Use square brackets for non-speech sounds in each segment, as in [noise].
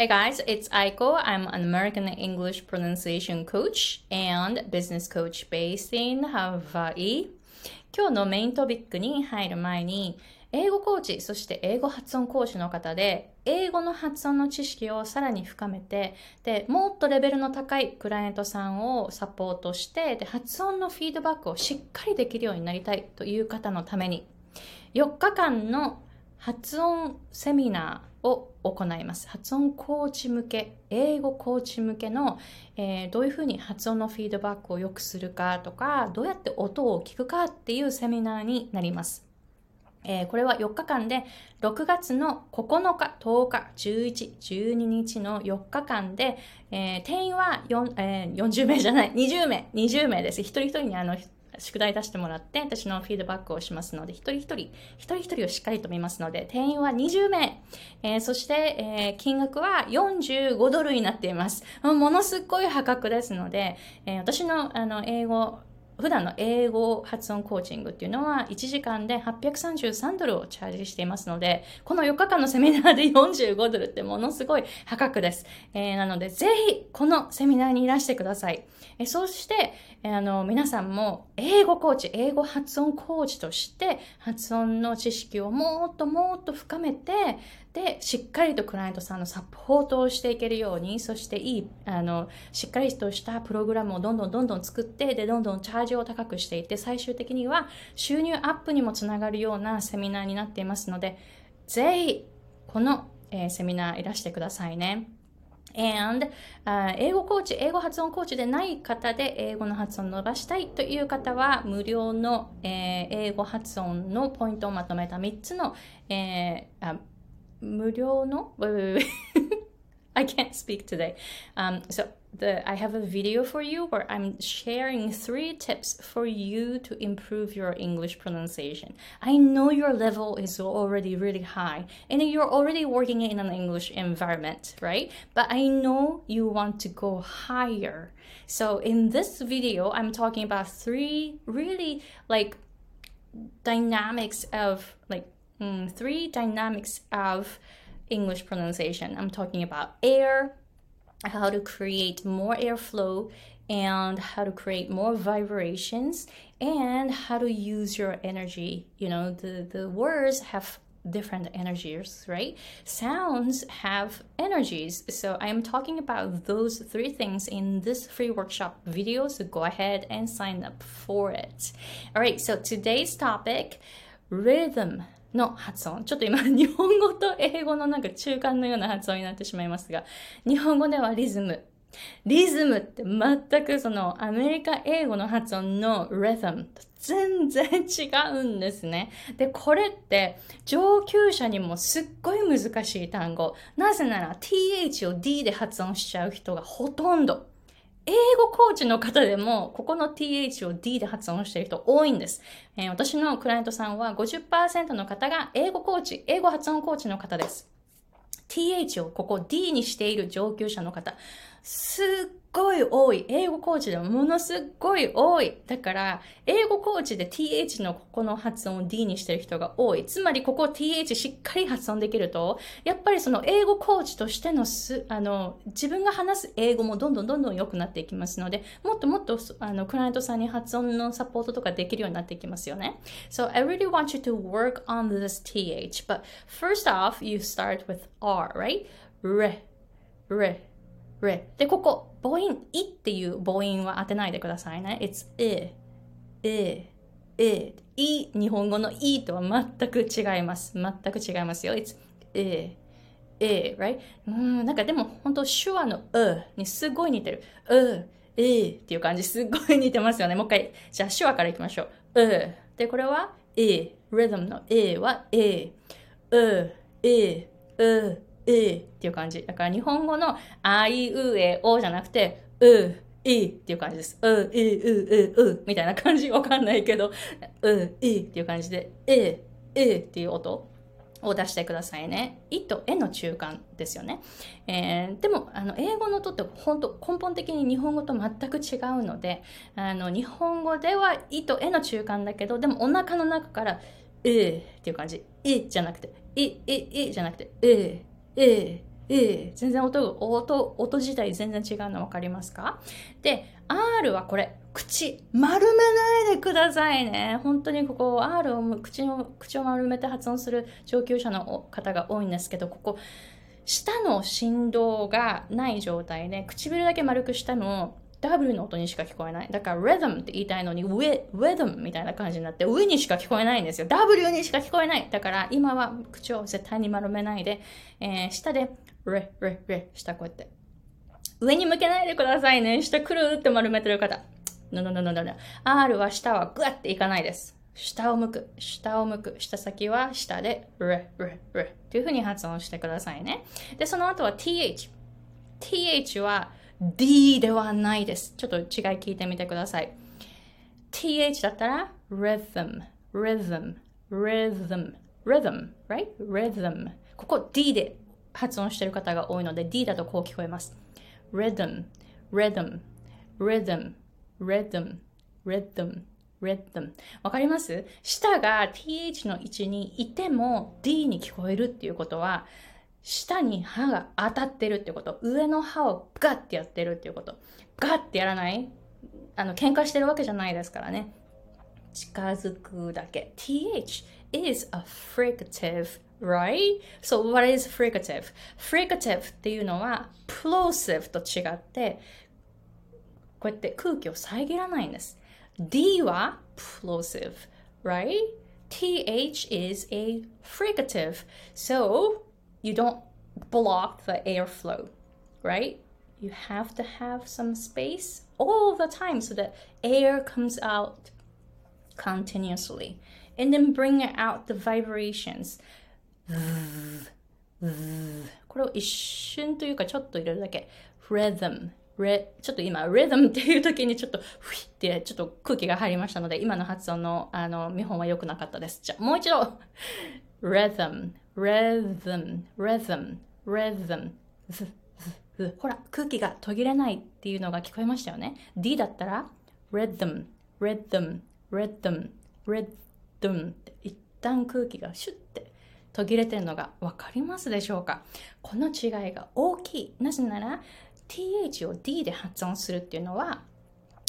Hey guys, it's Aiko. I'm an American English pronunciation coach and business coach based in Hawaii. 今日のメイントピックに入る前に、英語コーチ、そして英語発音講師の方で、英語の発音の知識をさらに深めて、で、もっとレベルの高いクライアントさんをサポートして、で、発音のフィードバックをしっかりできるようになりたいという方のために、4日間の発音セミナーを行います。発音コーチ向け、英語コーチ向けの、えー、どういうふうに発音のフィードバックを良くするかとか、どうやって音を聞くかっていうセミナーになります。えー、これは4日間で6月の9日、10日、11、12日の4日間で、えー、定員は4、えー、40名じゃない、20名、20名です。一人一人にあの宿題出してもらって、私のフィードバックをしますので、一人一人、一人一人をしっかりと見ますので、定員は20名、えー、そして、えー、金額は45ドルになっています。ものすごい破格ですので、えー、私のあの英語、普段の英語発音コーチングっていうのは1時間で833ドルをチャージしていますので、この4日間のセミナーで45ドルってものすごい破格です。えー、なので、ぜひこのセミナーにいらしてください。えー、そして、えー、あの、皆さんも英語コーチ、英語発音コーチとして発音の知識をもっともっと深めて、で、しっかりとクライアントさんのサポートをしていけるように、そしていい、あの、しっかりとしたプログラムをどんどんどんどん作って、で、どんどんチャージを高くしていって、最終的には収入アップにもつながるようなセミナーになっていますので、ぜひ、この、えー、セミナーいらしてくださいね。And、uh, 英語コーチ、英語発音コーチでない方で英語の発音を伸ばしたいという方は無料の、えー、英語発音のポイントをまとめた3つの、えー、無料 no? Wait, wait, wait. [laughs] I can't speak today. Um, so the I have a video for you where I'm sharing three tips for you to improve your English pronunciation. I know your level is already really high and you're already working in an English environment, right? But I know you want to go higher. So in this video, I'm talking about three really like dynamics of like mm, three dynamics of English pronunciation. I'm talking about air, how to create more airflow, and how to create more vibrations, and how to use your energy. You know, the, the words have different energies, right? Sounds have energies. So I'm talking about those three things in this free workshop video. So go ahead and sign up for it. All right, so today's topic rhythm の発音。ちょっと今、日本語と英語のなんか中間のような発音になってしまいますが、日本語ではリズム。リズムって全くそのアメリカ英語の発音の rhythm と全然違うんですね。で、これって上級者にもすっごい難しい単語。なぜなら th を d で発音しちゃう人がほとんど。英語コーチの方でも、ここの th を d で発音している人多いんです。えー、私のクライアントさんは50%の方が英語コーチ、英語発音コーチの方です。th をここ d にしている上級者の方。すっごい多い。英語コーチでもものすっごい多い。だから、英語コーチで th のここの発音を d にしてる人が多い。つまり、ここ th しっかり発音できると、やっぱりその英語コーチとしてのす、あの、自分が話す英語もどんどんどんどん良くなっていきますので、もっともっと、あの、クライアントさんに発音のサポートとかできるようになっていきますよね。So, I really want you to work on this th. But first off, you start with r, right? re, re. re で、ここ、母音、いっていう母音は当てないでくださいね。it's e, e, e. い、日本語のいとは全く違います。全く違いますよ。it's e, e, right? うん、なんかでも本当手話のうにすごい似てる。う、えっていう感じすごい似てますよね。もう一回、じゃあ手話からいきましょう。う。で、これは、え、rhythm のえはえ、う、え、う、えっていう感じ。だから日本語のあいうえおじゃなくて、う、いいっていう感じです。う、い、う、う、うみたいな感じわかんないけど、[laughs] う、いっていう感じで、え、えっていう音を出してくださいね。いとえの中間ですよね。えー、でも、あの、英語の音って本当根本的に日本語と全く違うので、あの、日本語ではいとえの中間だけど、でもお腹の中から、えっていう感じ。いじゃなくて、い、い、いじゃなくて、ええええ全然音、音、音自体全然違うの分かりますか？で、R はこれ、口、丸めないでくださいね。本当にここ、R を口を、口を丸めて発音する上級者の方が多いんですけど、ここ、舌の振動がない状態で、唇だけ丸くしたの W の音にしか聞こえない。だから rhythm って言いたいのに、rhythm みたいな感じになって、上にしか聞こえないんですよ。W にしか聞こえない。だから今は口を絶対に丸めないで、えー、下で、レ、レ、レ、下こうやって。上に向けないでくださいね。下くるって丸めてる方。no, no, no, no, no. R は下はグワっていかないです。下を向く、下を向く、下先は下で、レ、レ、レというふうに発音してくださいね。で、その後は th。th は D ではないです。ちょっと違い聞いてみてください。th だったら rhythm, rhythm, rhythm, rhythm, right? rhythm. ここ D で発音してる方が多いので D だとこう聞こえます。rhythm, rhythm, rhythm, rhythm, rhythm, rhythm. わかります舌が th の位置にいても D に聞こえるっていうことは下に歯が当たってるってこと。上の歯をガッてやってるっていうこと。ガッてやらない？あの、喧嘩してるわけじゃないですからね。近づくだけ。th is a fricative, right? So what is fricative? fricative っていうのは plosive と違って、こうやって空気を遮らないんです。d は plosive, right? th is a fricative. So you don't block the airflow, right? You have to have some space all the time so that air comes out continuously. And then bring out the vibrations. これを一瞬というかちょっと入れるだけ。rhythm。レちょっと今、rhythm っていう時にちょっと、ふいってちょっと空気が入りましたので、今の発音のあの見本は良くなかったです。じゃあもう一度。rhythm。Rhythm, rhythm, rhythm. ほら、空気が途切れないっていうのが聞こえましたよね。D だったら、rhythm, rhythm, rhythm, rhythm って一旦空気がシュッて途切れてるのが分かりますでしょうかこの違いが大きい。なぜなら、th を d で発音するっていうのは、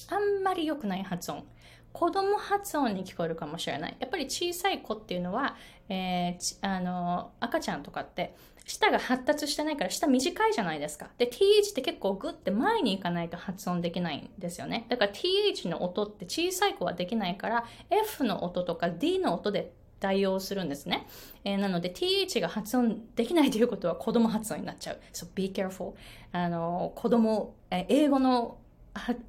あんまり良くない発音。子供発音に聞こえるかもしれない。やっぱり小さい子っていうのは、えー、あの、赤ちゃんとかって、舌が発達してないから舌短いじゃないですか。で、th って結構グッて前に行かないと発音できないんですよね。だから th の音って小さい子はできないから、f の音とか d の音で対応するんですね。えー、なので th が発音できないということは子供発音になっちゃう。So be careful. あの、子供、え英語の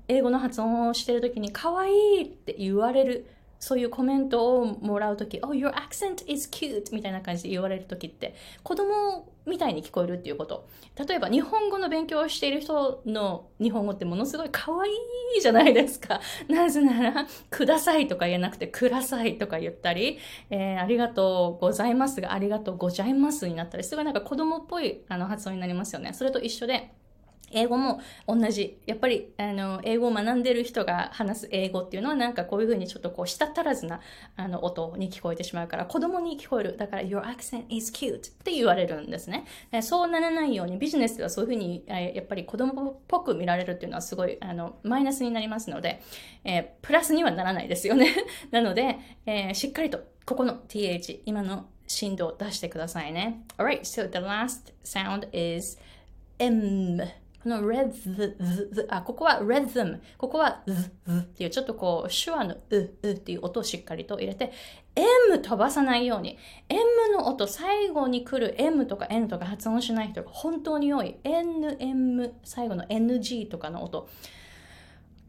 英語の発音をしてる時に可愛いって言われるそういうコメントをもらう時 Oh, your accent is cute みたいな感じで言われる時って子供みたいに聞こえるっていうこと。例えば日本語の勉強をしている人の日本語ってものすごい可愛いじゃないですか。[laughs] なぜならくださいとか言えなくてくださいとか言ったり、えー、ありがとうございますがありがとうございますになったりすごいなんか子供っぽいあの発音になりますよね。それと一緒で英語も同じ。やっぱり、あの、英語を学んでる人が話す英語っていうのはなんかこういうふうにちょっとこう、舌足らずなあの音に聞こえてしまうから、子供に聞こえる。だから、your accent is cute って言われるんですね。そうならないように、ビジネスではそういうふうに、やっぱり子供っぽく見られるっていうのはすごい、あの、マイナスになりますので、えー、プラスにはならないですよね。[laughs] なので、えー、しっかりと、ここの th、今の振動を出してくださいね。Alright, so the last sound is m この red, the, あ、ここは rhythm。ここは the, the っていう、ちょっとこう、手話のう、うっていう音をしっかりと入れて、m 飛ばさないように。m の音、最後に来る m とか n とか発音しない人が本当に多い。n, m、最後の ng とかの音。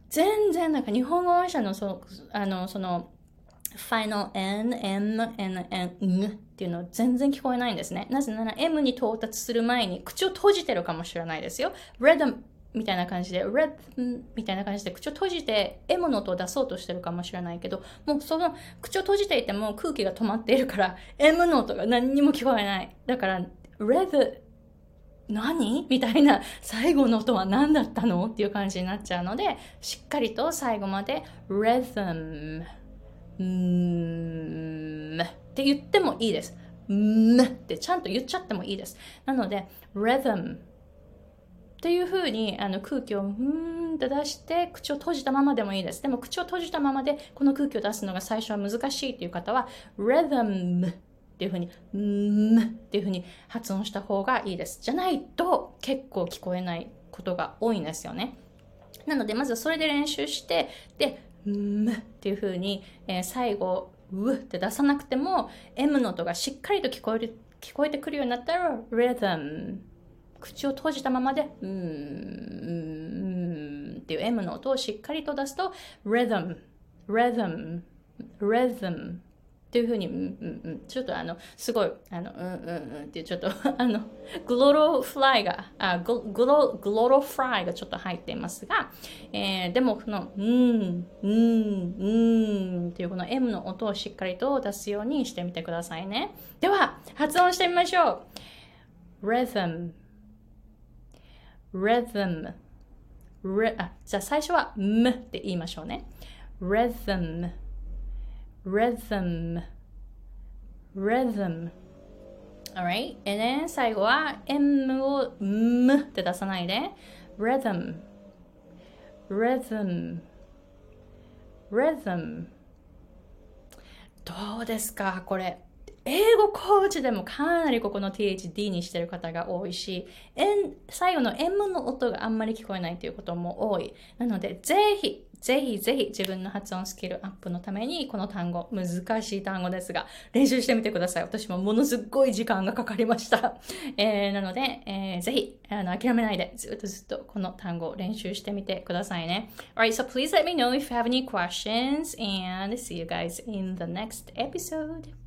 全然なんか日本語話者のその、あの、その、final n, m, n, n, n っていうのは全然聞こえないんですね。なぜなら m に到達する前に口を閉じてるかもしれないですよ。rhythm みたいな感じで、rhythm みたいな感じで口を閉じて m の音を出そうとしてるかもしれないけど、もうその口を閉じていても空気が止まっているから m の音が何にも聞こえない。だから、rhythm 何？みたいな最後の音は何だったの？っていう感じになっちゃうので、しっかりと最後まで rhythm んって言ってもいいです。んってちゃんと言っちゃってもいいです。なので、rhythm っていう風にあの空気をうーんって出して口を閉じたままでもいいです。でも口を閉じたままでこの空気を出すのが最初は難しいっていう方は rhythm っていう風にんっていう風に発音した方がいいです。じゃないと結構聞こえないことが多いんですよね。なのでまずはそれで練習してでん。っていうふうに、えー、最後うって出さなくても M の音がしっかりと聞こえる聞こえてくるようになったら rhythm 口を閉じたままで、うん、っていう M の音をしっかりと出すと、rhythm, rhythm, rhythm っていうふうに、うんうんうん、ちょっとあの、すごい、あの、うんうんうんっていう、ちょっと、[laughs] あの、グロロフライが、あグロ、グロロフライがちょっと入っていますが、えー、でも、この、うん、うん、うんっていうこの M の音をしっかりと出すようにしてみてくださいね。では、発音してみましょう。rhythm, rhythm, あじゃあ最初は m って言いましょうね。rhythm, rhythm, rhythm. Alright? And then 最後は m を m って出さないで rhythm, rhythm, rhythm. どうですか？これ。英語コーチでもかなりここの THD にしてる方が多いし、最後の M の音があんまり聞こえないということも多い。なので、ぜひ、ぜひぜひ自分の発音スキルアップのためにこの単語、難しい単語ですが、練習してみてください。私もものすっごい時間がかかりました。[laughs] えー、なので、えー、ぜひあの諦めないでずっとずっとこの単語を練習してみてくださいね。Alright, so please let me know if you have any questions and see you guys in the next episode.